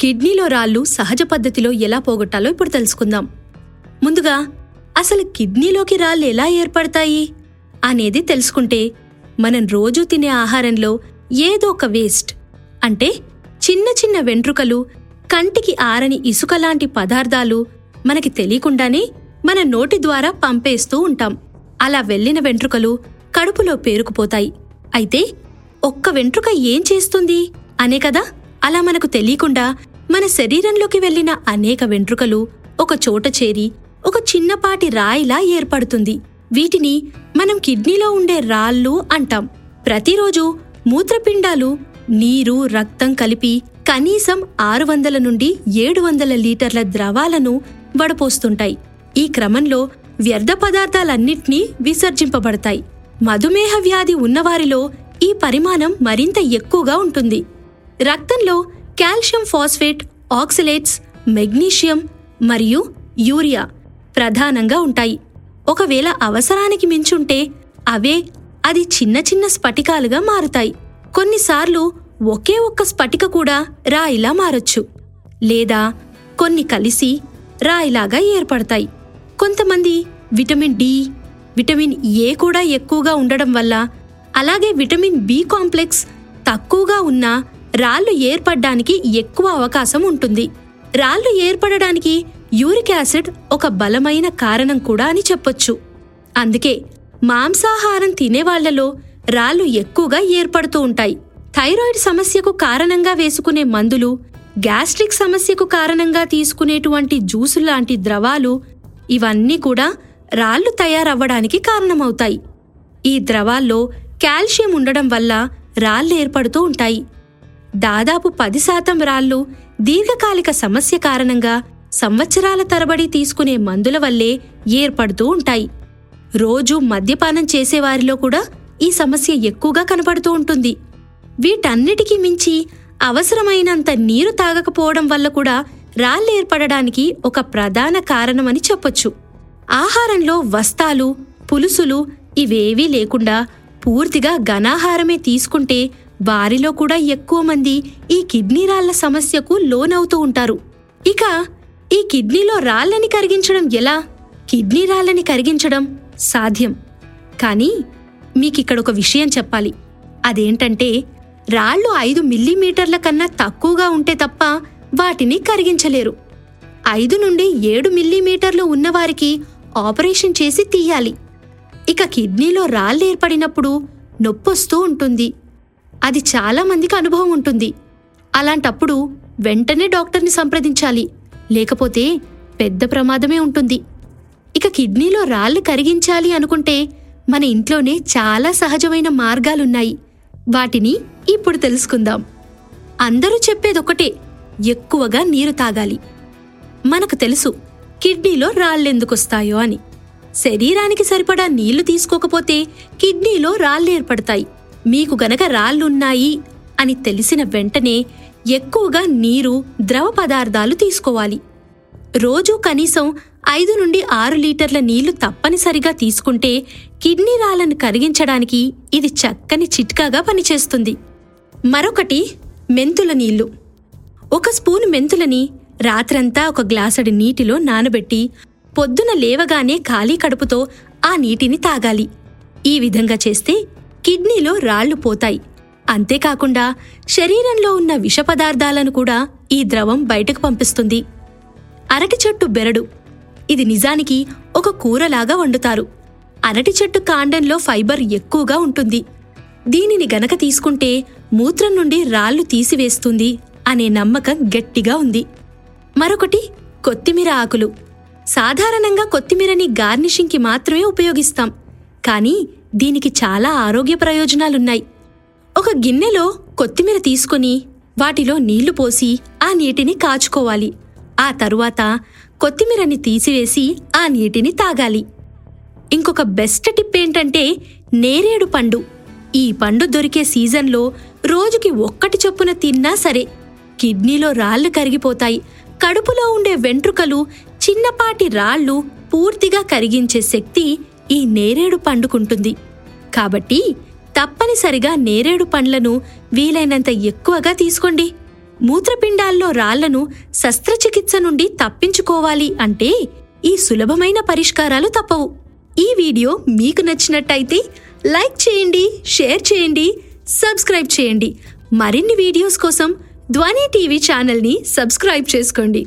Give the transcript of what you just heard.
కిడ్నీలో రాళ్ళు సహజ పద్ధతిలో ఎలా పోగొట్టాలో ఇప్పుడు తెలుసుకుందాం. ముందుగా అసలు కిడ్నీలోకి రాళ్ళు ఎలా ఏర్పడతాయి? అనేది తెలుసుకుంటే మనం రోజూ తినే ఆహారంలో ఏదో ఒక వేస్ట్ అంటే చిన్న చిన్న వెంట్రుకలు కంటికి ఆరని ఇసుక లాంటి పదార్థాలు మనకి తెలియకుండానే మన నోటి ద్వారా పంపేస్తూ ఉంటాం. అలా వెళ్ళిన వెంట్రుకలు కడుపులో పేరుకుపోతాయి. అయితే ఒక్క వెంట్రుక ఏం చేస్తుంది? అనే కదా అలా మనకు తెలియకుండా మన శరీరంలోకి వెళ్ళిన అనేక వెంట్రుకలు ఒక చోట చేరి ఒక చిన్నపాటి రాయిలా ఏర్పడుతుంది. వీటిని మనం కిడ్నీలో ఉండే రాళ్ళు అంటాం. ప్రతిరోజు మూత్రపిండాలు నీరు రక్తం కలిపి కనీసం ఆరు వందల నుండి ఏడు వందల లీటర్ల ద్రవాలను వడపోస్తుంటాయి. ఈ క్రమంలో వ్యర్థ పదార్థాలన్నింటినీ విసర్జింపబడతాయి. మధుమేహ వ్యాధి ఉన్నవారిలో ఈ పరిమాణం మరింత ఎక్కువగా ఉంటుంది. రక్తంలో కాల్షియం ఫాస్ఫేట్ ఆక్సిలేట్స్ మెగ్నీషియం మరియు యూరియా ప్రధానంగా ఉంటాయి. ఒకవేళ అవసరానికి మించుంటే అవే అది చిన్న చిన్న స్ఫటికాలుగా మారుతాయి. కొన్నిసార్లు ఒకే ఒక్క స్ఫటిక కూడా రాయిలా మారొచ్చు. లేదా కొన్ని కలిసి రాయిలాగా ఏర్పడతాయి. కొంతమంది విటమిన్ డి విటమిన్ ఏ కూడా ఎక్కువగా ఉండడం వల్ల అలాగే విటమిన్ బి కాంప్లెక్స్ తక్కువగా ఉన్న రాళ్ళు ఏర్పడడానికి ఎక్కువ అవకాశం ఉంటుంది. రాళ్ళు ఏర్పడడానికి యూరిక్ యాసిడ్ ఒక బలమైన కారణం కూడా అని చెప్పొచ్చు. అందుకే మాంసాహారం తినేవాళ్ళలో రాళ్ళు ఎక్కువగా ఏర్పడుతూ ఉంటాయి. థైరాయిడ్ సమస్యకు కారణంగా వేసుకునే మందులు గ్యాస్ట్రిక్ సమస్యకు కారణంగా తీసుకునేటువంటి జ్యూసు లాంటి ద్రవాలు ఇవన్నీ కూడా రాళ్ళు తయారవ్వడానికి కారణమవుతాయి. ఈ ద్రవాల్లో కాల్షియం ఉండడం వల్ల రాళ్ళు ఏర్పడుతూ ఉంటాయి. దాదాపు పది శాతం రాళ్ళు దీర్ఘకాలిక సమస్య కారణంగా సంవత్సరాల తరబడి తీసుకునే మందుల వల్లే ఏర్పడుతూ ఉంటాయి. రోజూ మద్యపానం చేసేవారిలో కూడా ఈ సమస్య ఎక్కువగా కనపడుతూ ఉంటుంది. వీటన్నిటికీ మించి అవసరమైనంత నీరు తాగకపోవడం వల్ల కూడా రాళ్ళు ఏర్పడడానికి ఒక ప్రధాన కారణమని చెప్పొచ్చు. ఆహారంలో వస్తాలు పులుసులు ఇవేవీ లేకుండా పూర్తిగా ఘనాహారమే తీసుకుంటే వారిలో కూడా ఎక్కువ మంది ఈ కిడ్నీ రాళ్ళ సమస్యకు లోనవుతూ ఉంటారు. ఇక ఈ కిడ్నీలో రాళ్ళని కరిగించడం ఎలా? కిడ్నీ రాళ్ళని కరిగించడం సాధ్యం. కానీ మీకిక్కడ ఒక విషయం చెప్పాలి. అదేంటంటే రాళ్ళు ఐదు మిల్లీమీటర్ల కన్నా తక్కువగా ఉంటే తప్ప వాటిని కరిగించలేరు. ఐదు నుండి ఏడు మిల్లీమీటర్లు ఉన్నవారికి ఆపరేషన్ చేసి తీయాలి. ఇక కిడ్నీలో రాళ్ళు ఏర్పడినప్పుడు నొప్పొస్తూ ఉంటుంది. అది చాలా మందికి అనుభవం ఉంటుంది. అలాంటప్పుడు వెంటనే డాక్టర్ని సంప్రదించాలి. లేకపోతే పెద్ద ప్రమాదమే ఉంటుంది. ఇక కిడ్నీలో రాళ్ళు కరిగించాలి అనుకుంటే మన ఇంట్లోనే చాలా సహజమైన మార్గాలున్నాయి. వాటిని ఇప్పుడు తెలుసుకుందాం. అందరూ చెప్పేదొకటే ఎక్కువగా నీరు తాగాలి. మనకు తెలుసు కిడ్నీలో రాళ్ళెందుకొస్తాయో అని. శరీరానికి సరిపడా నీళ్ళు తీసుకోకపోతే కిడ్నీలో రాళ్ళు ఏర్పడతాయి మీకు గనక రాళ్ళున్నాయి అని తెలిసిన వెంటనే ఎక్కువగా నీరు ద్రవ పదార్థాలు తీసుకోవాలి. రోజూ కనీసం ఐదు నుండి ఆరు లీటర్ల నీళ్ళు తప్పనిసరిగా తీసుకుంటే కిడ్నీ రాళ్ళను కరిగించడానికి ఇది చక్కని చిట్కాగా పనిచేస్తుంది. మరొకటి మెంతుల నీళ్ళు. ఒక స్పూను మెంతులని రాత్రంతా ఒక గ్లాసడి నీటిలో నానబెట్టి పొద్దున లేవగానే ఖాళీ కడుపుతో ఆ నీటిని తాగాలి. ఈ విధంగా చేస్తే కిడ్నీలో రాళ్ళు పోతాయి. అంతేకాకుండా శరీరంలో ఉన్న విష పదార్థాలను కూడా ఈ ద్రవం బయటకు పంపిస్తుంది. అరటి చెట్టు బెరడు. ఇది నిజానికి ఒక కూరలాగా వండుతారు. అరటి చెట్టు కాండంలో ఫైబర్ ఎక్కువగా ఉంటుంది. దీనిని గనక తీసుకుంటే మూత్రం నుండి రాళ్ళు తీసివేస్తుంది అనే నమ్మకం గట్టిగా ఉంది. మరొకటి కొత్తిమీర ఆకులు. సాధారణంగా కొత్తిమీరని గార్నిషింగ్కి మాత్రమే ఉపయోగిస్తాం. కానీ దీనికి చాలా ఆరోగ్య ప్రయోజనాలున్నాయి. ఒక గిన్నెలో కొత్తిమీర తీసుకొని వాటిలో నీళ్ళు పోసి ఆ నీటిని కాచుకోవాలి. ఆ తరువాత కొత్తిమీరని తీసివేసి ఆ నీటిని తాగాలి. ఇంకొక బెస్ట్ టిప్ ఏంటంటే నేరేడు పండు. ఈ పండు దొరికే సీజన్లో రోజుకి ఒక్కటి చొప్పున తిన్నా సరే కిడ్నీలో రాళ్ళు కరిగిపోతాయి. కడుపులో ఉండే వెంట్రుకలు చిన్నపాటి రాళ్ళు పూర్తిగా కరిగించే శక్తి ఈ నేరేడు పండుకుంటుంది. కాబట్టి తప్పనిసరిగా నేరేడు పండ్లను వీలైనంత ఎక్కువగా తీసుకోండి. మూత్రపిండాల్లో రాళ్ళను శస్త్రచికిత్స నుండి తప్పించుకోవాలి అంటే ఈ సులభమైన పరిష్కారాలు తప్పవు. ఈ వీడియో మీకు నచ్చినట్టయితే లైక్ చేయండి షేర్ చేయండి సబ్స్క్రైబ్ చేయండి. మరిన్ని వీడియోస్ కోసం ధ్వని టీవీ ఛానల్ని సబ్స్క్రైబ్ చేసుకోండి.